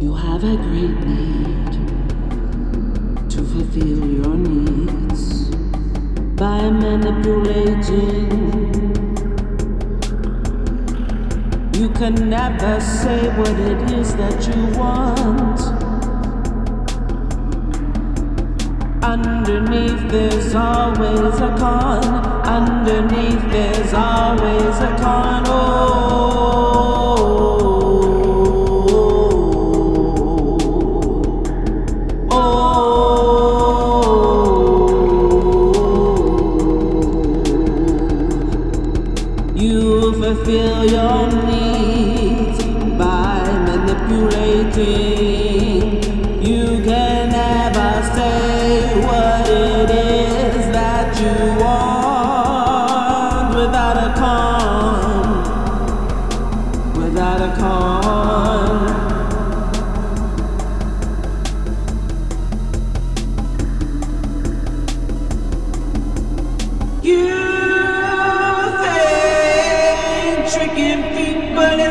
You have a great need to fulfill your needs by manipulating. You can never say what it is that you want. Underneath there's always a con. Underneath there's always a con. Oh. You fulfill your needs by manipulating. You can never say what it is that you want without a con. Without a con. open